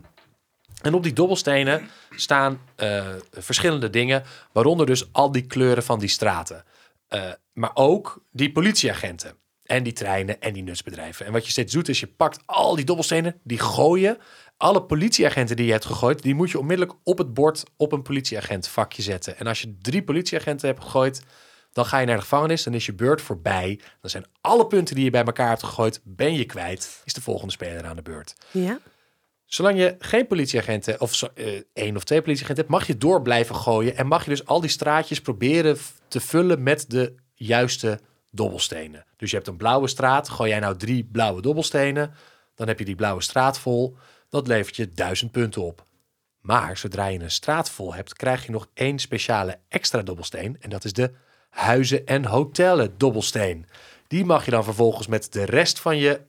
en op die dobbelstenen staan eh, verschillende dingen, waaronder dus al die kleuren van die straten. Eh, maar ook die politieagenten en die treinen en die nutsbedrijven. En wat je steeds doet is je pakt al die dobbelstenen, die gooien. Alle politieagenten die je hebt gegooid, die moet je onmiddellijk op het bord op een politieagent vakje zetten. En als je drie politieagenten hebt gegooid, dan ga je naar de gevangenis, dan is je beurt voorbij. Dan zijn alle punten die je bij elkaar hebt gegooid, ben je kwijt. Is de volgende speler aan de beurt. Ja. Zolang je geen politieagenten of eh, één of twee politieagenten hebt, mag je door blijven gooien. En mag je dus al die straatjes proberen te vullen met de juiste dobbelstenen. Dus je hebt een blauwe straat. Gooi jij nou drie blauwe dobbelstenen, dan heb je die blauwe straat vol. Dat levert je duizend punten op. Maar zodra je een straat vol hebt, krijg je nog één speciale extra dobbelsteen. En dat is de huizen- en hotellen dobbelsteen. Die mag je dan vervolgens met de rest van je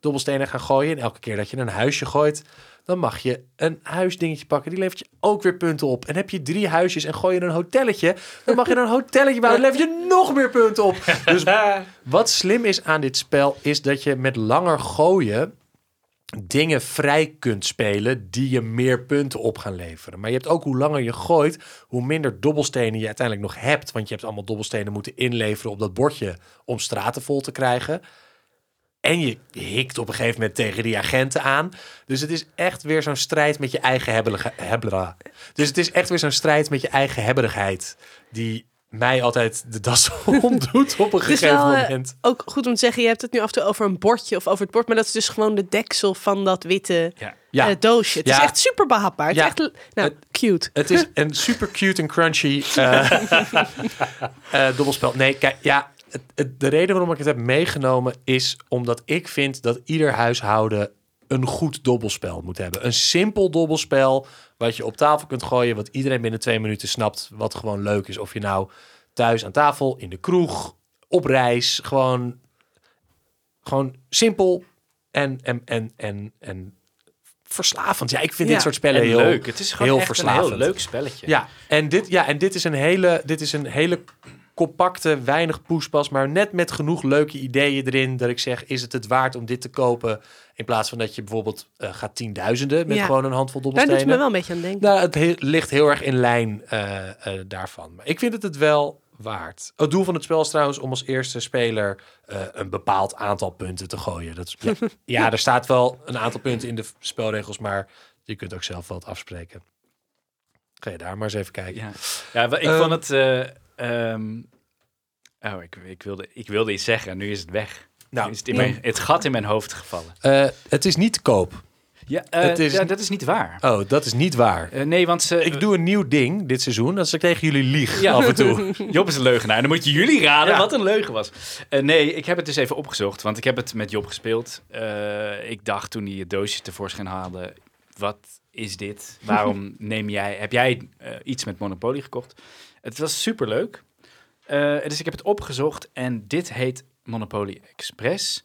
dobbelstenen gaan gooien. En elke keer dat je een huisje gooit, dan mag je een huisdingetje pakken. Die levert je ook weer punten op. En heb je drie huisjes en gooi je een hotelletje, dan mag je een hotelletje bouwen. Dan levert je nog meer punten op. Dus wat slim is aan dit spel, is dat je met langer gooien dingen vrij kunt spelen die je meer punten op gaan leveren. Maar je hebt ook hoe langer je gooit, hoe minder dobbelstenen je uiteindelijk nog hebt. Want je hebt allemaal dobbelstenen moeten inleveren op dat bordje om straten vol te krijgen. En je hikt op een gegeven moment tegen die agenten aan. Dus het is echt weer zo'n strijd met je eigen hebbela. Dus het is echt weer zo'n strijd met je eigen hebberigheid. Die mij altijd de das omdoet op een gegeven wel eh, moment. ook goed om te zeggen, je hebt het nu af en toe over een bordje of over het bord, maar dat is dus gewoon de deksel van dat witte Ja. Ja. eh, doosje. Het Ja. is echt super behapbaar. Het is echt nou, cute. Het is een super cute en crunchy eh, dobbelspel. Nee, kijk, ja, het, het- de reden waarom ik het heb meegenomen is omdat ik vind dat ieder huishouden een goed dobbelspel moet hebben. Een simpel dobbelspel wat je op tafel kunt gooien, wat iedereen binnen twee minuten snapt, wat gewoon leuk is. Of je nou thuis aan tafel, in de kroeg, op reis, gewoon, gewoon simpel en, en, en, en, en verslavend. Ja, ik vind Ja. dit soort spellen En heel leuk. Het is gewoon heel echt verslavend. een heel leuk spelletje. ja, en dit, ja, en dit is een hele, dit is een hele compacte, weinig poespas, maar net met genoeg leuke ideeën erin dat ik zeg, is het het waard om dit te kopen in plaats van dat je bijvoorbeeld eh, gaat tienduizenden met Ja. gewoon een handvol Daar doet het me dobbelstenen. wel een beetje aan denken. Nou, het he- ligt heel erg in lijn eh, eh, daarvan. Maar ik vind het het wel waard. Het doel van het spel is trouwens om als eerste speler eh, een bepaald aantal punten te gooien. Dat is, ja, ja, er staat wel een aantal punten in de spelregels, maar je kunt ook zelf wat afspreken. Ga je daar maar eens even kijken. Ja, ik Ehm. vond het... eh, ehm, oh, ik, ik, wilde, ik wilde iets zeggen en nu is het weg. Nou, Nu is het, in mijn, het gat in mijn hoofd gevallen. Eh, het is niet te koop. Ja, eh, Het is- ja dat is niet waar. Oh, dat is niet waar. Eh, nee, want ze, Ik doe een nieuw ding dit seizoen. Dat is ik tegen jullie lieg Ja. af en toe. Job is een leugenaar. Dan moet je jullie raden Ja. wat een leugen was. Eh, nee, ik heb het dus even opgezocht, want ik heb het met Job gespeeld. Eh, ik dacht toen hij het doosje tevoorschijn haalde, wat is dit? Waarom neem jij, heb jij iets met Monopoly gekocht? Het was superleuk. Eh dus ik heb het opgezocht en dit heet Monopoly Express.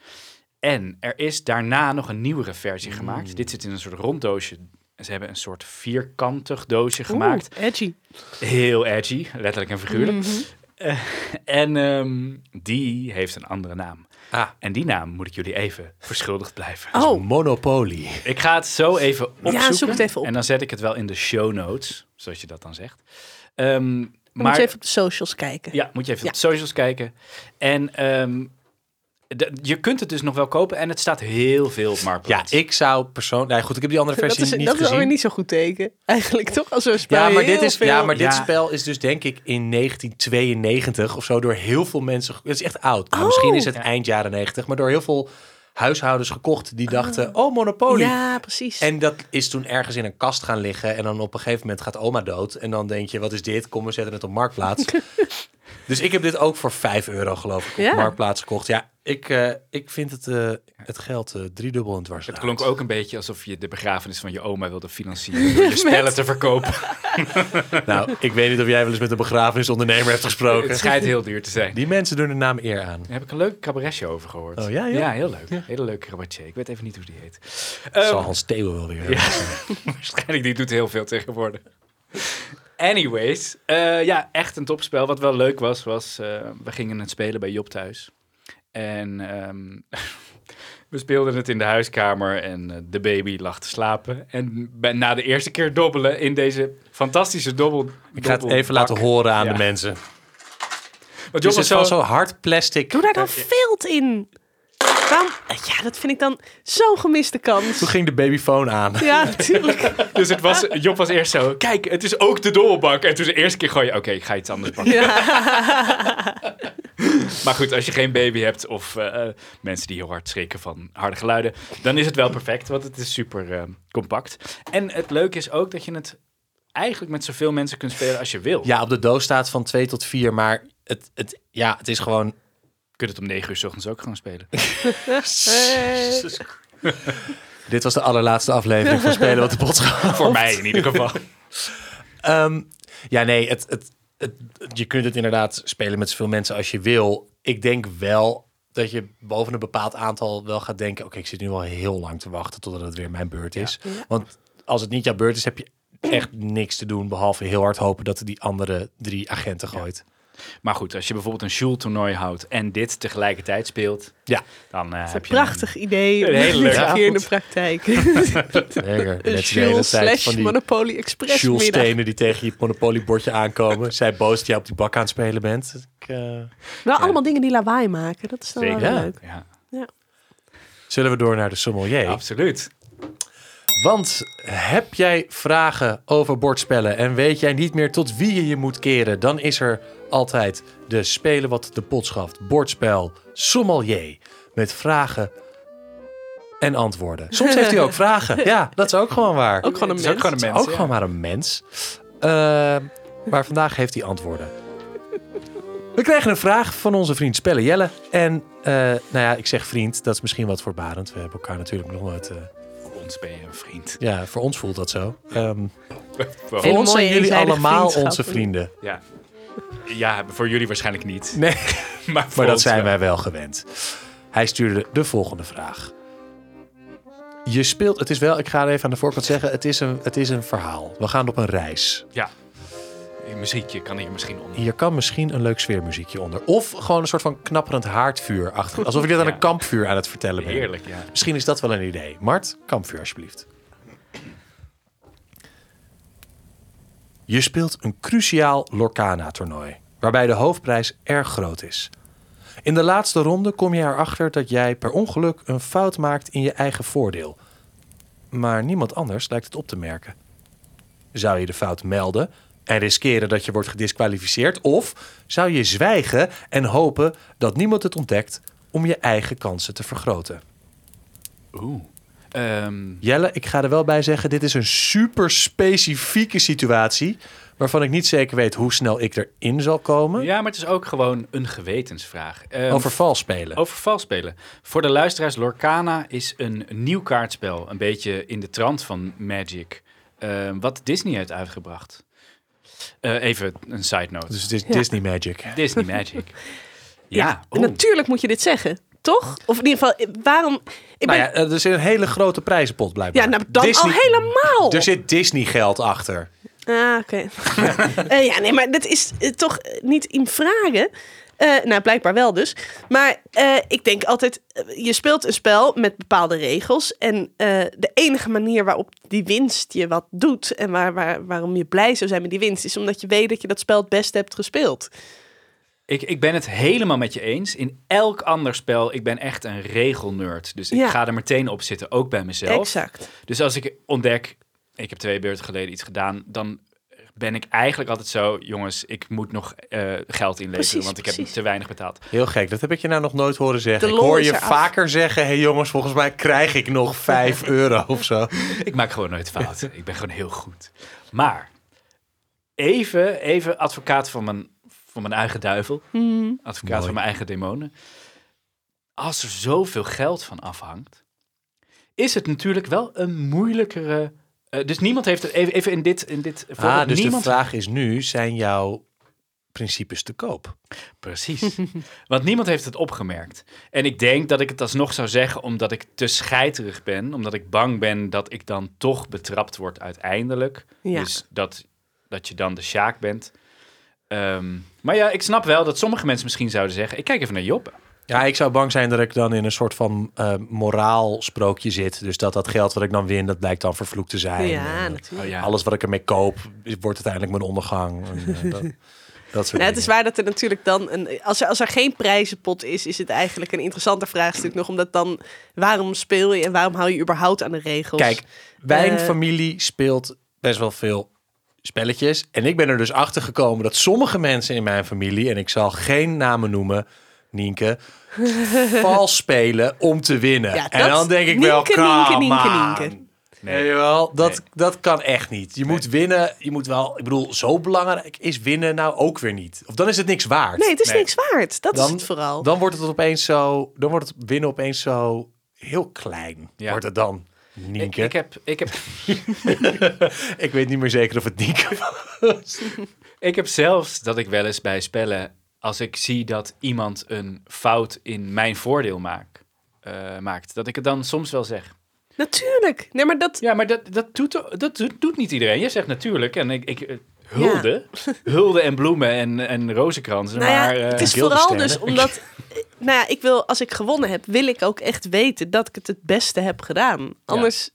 En er is daarna nog een nieuwere versie gemaakt. Dit zit in een soort rond doosje. Ze hebben een soort vierkantig doosje gemaakt. Edgy. Heel edgy, letterlijk en figuurlijk. Mhm. Eh, en ehm, die heeft een andere naam. Ah, En die naam moet ik jullie even verschuldigd blijven. Oh, Monopoly. Ik ga het zo even opzoeken. zoek het even op. En dan zet ik het wel in de show notes, zoals je dat dan zegt. Ehm, dan maar moet je even op de socials kijken. ja, moet je even Ja. op de socials kijken. En ehm, de- je kunt het dus nog wel kopen en het staat heel veel op Ja, Marktplaats. ik zou persoonlijk... Nee, goed, ik heb die andere Dat versie is, niet dat is gezien. alweer niet zo goed teken. Eigenlijk toch? Als zo'n spel Ja, maar, dit is, veel... ja, maar dit Ja. spel is dus denk ik in 1992 of zo door heel veel mensen... Het is echt oud. Nou, Oh. misschien is het Ja. eind jaren 90, maar door heel veel huishoudens gekocht die dachten, oh, Monopoly. Ja, precies. En dat is toen ergens in een kast gaan liggen. En dan op een gegeven moment gaat oma dood. En dan denk je, wat is dit? Kom, we zetten het op Marktplaats. Dus ik heb dit ook voor 5 euro geloof ik op Ja. Marktplaats gekocht. Ja, ik, eh, ik vind het, eh, het geld eh, driedubbel en dwars. Het klonk ook een beetje alsof je de begrafenis van je oma wilde financieren door je spellen te verkopen. Nou, ik weet niet of jij wel eens met een begrafenisondernemer hebt gesproken. Het schijnt heel duur te zijn. Die mensen doen de naam eer aan. Daar heb ik een leuk cabaretje over gehoord. Oh, ja, joh? Ja, heel leuk. Hele leuke cabaretier. Ik weet even niet hoe die heet. Dat Ehm, zal Hans Theo wel weer ja. Waarschijnlijk, die doet heel veel tegenwoordig. Anyways, eh, ja, echt een topspel. Wat wel leuk was, was eh, we gingen het spelen bij Job thuis. En ehm, we speelden het in de huiskamer en eh, de baby lag te slapen. En bij, na de eerste keer dobbelen in deze fantastische dobbel... Ik ga het even laten horen aan de mensen. Want Dus Job het was was zo... zo hard plastic. Doe daar dan vilt in. Waarom? Ja, dat vind ik dan zo'n gemiste kans. Toen ging de babyfoon aan. Ja, natuurlijk. Dus het was, Job was eerst zo, kijk, het is ook de dobbelbak. En toen de eerste keer gooi je, oké, ik ga iets anders pakken. Maar goed, als je geen baby hebt of eh, eh, mensen die heel hard schrikken van harde geluiden, dan is het wel perfect, want het is super eh, compact. En het leuke is ook dat je het eigenlijk met zoveel mensen kunt spelen als je wil. Ja, op de doos staat van 2 tot 4, maar het, het, ja, het is gewoon... Je kunt het om negen uur s ochtends ook gewoon spelen. Dit was de allerlaatste aflevering van Spelen wat de bot gaat. Voor mij in ieder geval. Ehm, ja, nee, het, het, het, je kunt het inderdaad spelen met zoveel mensen als je wil. Ik denk wel dat je boven een bepaald aantal wel gaat denken... oké, ik zit nu al heel lang te wachten totdat het weer mijn beurt is. Want als het niet jouw beurt is, heb je echt niks te doen... behalve heel hard hopen dat er die andere drie agenten gooit. Maar goed, als je bijvoorbeeld een Sjoel-toernooi houdt en dit tegelijkertijd speelt, Ja, dan eh, heb je Prachtig idee. Een hele leuke keer in de praktijk. lekker. Een Net de hele Jules tijd slash van die Monopoly Express. Jules-stenen die tegen je Monopoly-bordje aankomen. Zij boos dat jij op die bak aan het spelen bent. Ik, eh, Wel allemaal dingen die lawaai maken. Dat is dan Zeker. wel Ja. leuk. Ja, Zullen we door naar de sommelier? absoluut. Want heb jij vragen over bordspellen en weet jij niet meer tot wie je je moet keren, dan is er altijd de Spelen wat de pot schaft bordspel sommelier met vragen en antwoorden. Soms heeft hij ook vragen. Ja, dat is ook gewoon waar. Ook gewoon een ook mens. gewoon een Het is mens. ook ja. gewoon maar een mens. Eh, maar vandaag heeft hij antwoorden. We krijgen een vraag van onze vriend Spelle Jelle. En eh, nou ja, ik zeg vriend, dat is misschien wat voorbarend. We hebben elkaar natuurlijk nog nooit... eh, ons ben je een vriend. ja, voor ons voelt dat zo. Ehm, Voor Hele ons zijn jullie allemaal onze vrienden. Ja. ja, voor jullie waarschijnlijk niet. Nee, Maar, voor maar dat ons zijn wel. wij wel gewend. Hij stuurde de volgende vraag. Je speelt, het is wel, ik ga even aan de voorkant zeggen, het is een, het is een verhaal. We gaan op een reis. Ja. Muziekje kan hier misschien onder. Hier kan misschien een leuk sfeermuziekje onder. Of gewoon een soort van knapperend haardvuur achter. Alsof ik dit aan Ja. een kampvuur aan het vertellen ben. Heerlijk, ja. Misschien is dat wel een idee. Mart, kampvuur alsjeblieft. Je speelt een cruciaal Lorcana-toernooi, waarbij de hoofdprijs erg groot is. In de laatste ronde kom je erachter dat jij per ongeluk een fout maakt in je eigen voordeel. Maar niemand anders lijkt het op te merken. Zou je de fout melden en riskeren dat je wordt gedisqualificeerd? Of zou je zwijgen en hopen dat niemand het ontdekt om je eigen kansen te vergroten? Oeh. Ehm, Jelle, ik ga er wel bij zeggen, dit is een super specifieke situatie. Waarvan ik niet zeker weet hoe snel ik erin zal komen. ja, maar het is ook gewoon een gewetensvraag. Ehm, Over vals spelen. Over valspelen. Voor de luisteraars, Lorcana is een nieuw kaartspel. Een beetje in de trant van Magic. Ehm, wat Disney heeft uitgebracht. Eh, even een side note. Dus het is Ja. Disney Magic. Disney Magic. Ja, natuurlijk moet je dit zeggen. Toch? Of in ieder geval, eh, waarom... Ik ben, Nou ja, er zit een hele grote prijzenpot blijkbaar. ja, nou, dan Disney- al helemaal. Er zit Disney geld achter. Ah, oké. Eh, ja, nee, maar dat is eh, toch eh, niet in vragen. Eh, nou, blijkbaar wel dus. Maar eh, ik denk altijd, eh, je speelt een spel met bepaalde regels. En de enige manier waarop die winst je wat doet... en waar, waar, waarom je blij zou zijn met die winst... is omdat je weet dat je dat spel het beste hebt gespeeld. Ik, ik ben het helemaal met je eens. In elk ander spel, ik ben echt een regelnerd. Dus ik Ja. ga er meteen op zitten, ook bij mezelf. Exact. Dus als ik ontdek, ik heb twee beurten geleden iets gedaan, dan ben ik eigenlijk altijd zo, jongens, ik moet nog eh, geld inleveren, Precies, want ik heb te weinig betaald. Heel gek, dat heb ik je nou nog nooit horen zeggen. Ik hoor je vaker zeggen, hé hey jongens, volgens mij krijg ik nog 5 euro of zo. Ik maak gewoon nooit fouten. ik ben gewoon heel goed. Maar even, even advocaat van mijn, van mijn eigen duivel. Mhm. Advocaat Mooi. van mijn eigen demonen. Als er zoveel geld van afhangt, is het natuurlijk wel een moeilijkere. Eh, dus niemand heeft het even, even in dit. In dit voorbeeld, Ah, dus niemand, de vraag is nu, zijn jouw principes te koop? Precies. Want niemand heeft het opgemerkt. En ik denk dat ik het alsnog zou zeggen omdat ik te scheiterig ben. Omdat ik bang ben dat ik dan toch betrapt word uiteindelijk. Ja. Dus dat, dat je dan de Sjaak bent. Ehm, maar ja, ik snap wel dat sommige mensen misschien zouden zeggen... ik kijk even naar Joppe. Ja, ik zou bang zijn dat ik dan in een soort van eh moraalsprookje zit. Dus dat dat geld wat ik dan win, dat blijkt dan vervloekt te zijn. Ja, En, natuurlijk. Oh ja. Alles wat ik ermee koop, wordt uiteindelijk mijn ondergang. En, eh, dat, dat soort Nou, het is waar dat er natuurlijk dan een. Als er, als er geen prijzenpot is, is het eigenlijk een interessanter vraagstuk nog. Omdat dan. Waarom speel je en waarom hou je überhaupt aan de regels? Kijk, mijn Eh, familie speelt best wel veel spelletjes. En ik ben er dus achter gekomen dat sommige mensen in mijn familie, en ik zal geen namen noemen, Nienke, vals spelen om te winnen. Ja, en dat- dan denk ik Nienke, wel, Nienke. Nee, wel, dat, Nee. dat kan echt niet. Je moet winnen. Je moet wel, ik bedoel, zo belangrijk is winnen nou ook weer niet. Of dan is het niks waard. Nee, het is Nee. niks waard. Dat is Dan- het vooral. Dan wordt het opeens zo, dan wordt het winnen opeens zo heel klein. Ja. Wordt het dan, Ik, Nienke? ik, heb, ik, heb, Ik weet niet meer zeker of het Nienke was. ik heb zelfs dat ik wel eens bij spellen... als ik zie dat iemand een fout in mijn voordeel maak, eh, maakt... dat ik het dan soms wel zeg. Natuurlijk. Nee, maar dat. Ja, maar dat, dat, doet, dat doet, niet iedereen. Je zegt natuurlijk. En ik, ik eh, hulde. Hulde en bloemen en, en rozenkransen. Nou ja, maar, eh, het is vooral dus omdat. Nou ja, ik wil, als ik gewonnen heb, wil ik ook echt weten dat ik het het beste heb gedaan. Anders.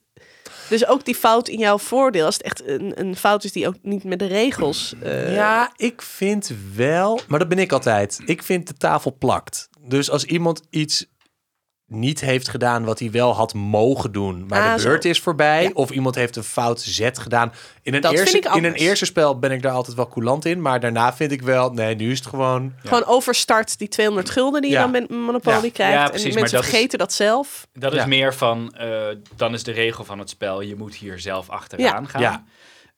Dus ook die fout in jouw voordeel, als het echt een, een fout is die ook niet met de regels. eh, Ja, ik vind wel, maar dat ben ik altijd. Ik vind de tafel plakt. Dus als iemand iets niet heeft gedaan wat hij wel had mogen doen, maar Ah, de zo. beurt is voorbij, Ja. of iemand heeft een fout zet gedaan. In een, Dat vind eerste, ik in een eerste spel ben ik daar altijd wel coulant in, maar daarna vind ik wel, nee, nu is het gewoon. Gewoon overstart die 200 gulden die Ja. je dan met Monopoly Ja. krijgt. Ja, en die mensen dat is- vergeten dat zelf. Dat is meer van, eh, dan is de regel van het spel, je moet hier zelf achteraan Ja. gaan. Ja.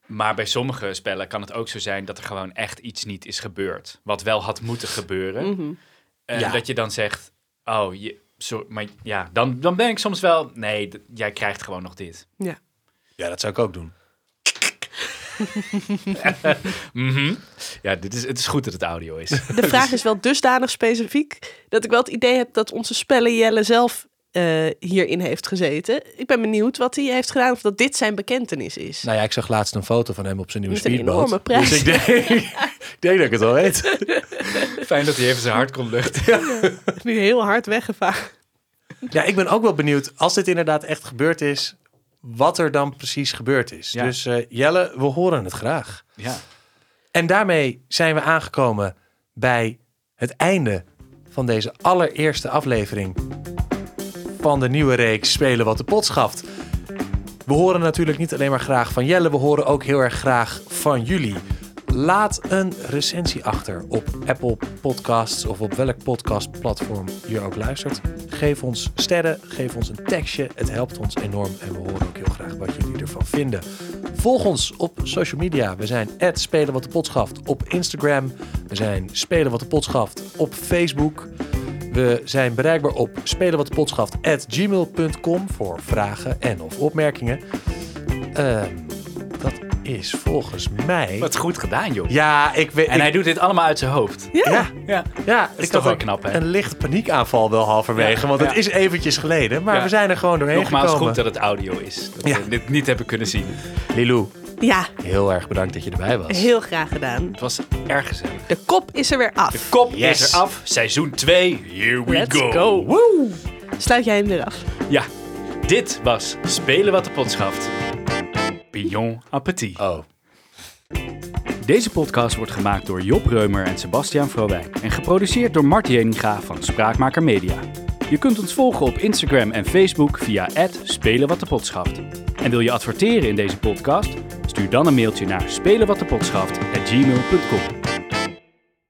Maar bij sommige spellen kan het ook zo zijn dat er gewoon echt iets niet is gebeurd. Wat wel had moeten gebeuren. En Ja. dat je dan zegt, oh, je, zo, maar ja, dan, dan ben ik soms wel, nee, d- jij krijgt gewoon nog dit. Ja. Ja, dat zou ik ook doen. Mhm. Ja, dit is, het is goed dat het audio is. De vraag is wel dusdanig specifiek dat ik wel het idee heb dat onze spellen Jelle zelf eh, hierin heeft gezeten. Ik ben benieuwd wat hij heeft gedaan of dat dit zijn bekentenis is. Nou ja, ik zag laatst een foto van hem op zijn nieuwe Met een speedboot. enorme prijs. Dus ik denk, ik denk dat ik het wel weet. Fijn dat hij even zijn hart kon luchten. Nu heel hard weggevaren. Ja, ik ben ook wel benieuwd, als dit inderdaad echt gebeurd is, wat er dan precies gebeurd is. Ja. Dus eh, Jelle, we horen het graag. Ja. En daarmee zijn we aangekomen bij het einde van deze allereerste aflevering van de nieuwe reeks Spelen wat de pot schaft. We horen natuurlijk niet alleen maar graag van Jelle, we horen ook heel erg graag van jullie. Laat een recensie achter op Apple Podcasts of op welk podcastplatform je ook luistert. Geef ons sterren, geef ons een tekstje. Het helpt ons enorm en we horen ook heel graag wat jullie ervan vinden. Volg ons op social media. We zijn Spelen wat de pot op Instagram. We zijn Spelen wat de pot schaft op Facebook. We zijn bereikbaar op spelenwatdepotschaft.gmail.com voor vragen en of opmerkingen. Ehm, dat is volgens mij... Wat goed gedaan, joh. Ja, ik weet... En ik- hij doet dit allemaal uit zijn hoofd. Ja. ja, Ja. ja, is ik toch wel ook knap, hè? Een licht paniekaanval wel halverwege, Ja, want het is eventjes geleden. Maar Ja. we zijn er gewoon doorheen Nogmaals, gekomen. goed dat het audio is. Dat Ja. we dit niet hebben kunnen zien. Lilou, Ja, heel erg bedankt dat je erbij was. heel graag gedaan. Het was erg gezellig. De kop is er weer af. De kop Yes. is eraf. Seizoen 2. Here we Let's go. go. Woe. Sluit jij hem weer af? Ja, dit was Spelen wat de pot schaft. Bignon appetit. Oh. Deze podcast wordt gemaakt door Job Reumer en Sebastiaan Vrouwijk en geproduceerd door Mart Jeninga van Spraakmaker Media. Je kunt ons volgen op Instagram en Facebook via Spelen wat de pot schaft. En wil je adverteren in deze podcast? Stuur dan een mailtje naar spelenwatdepotschaft@gmail.com.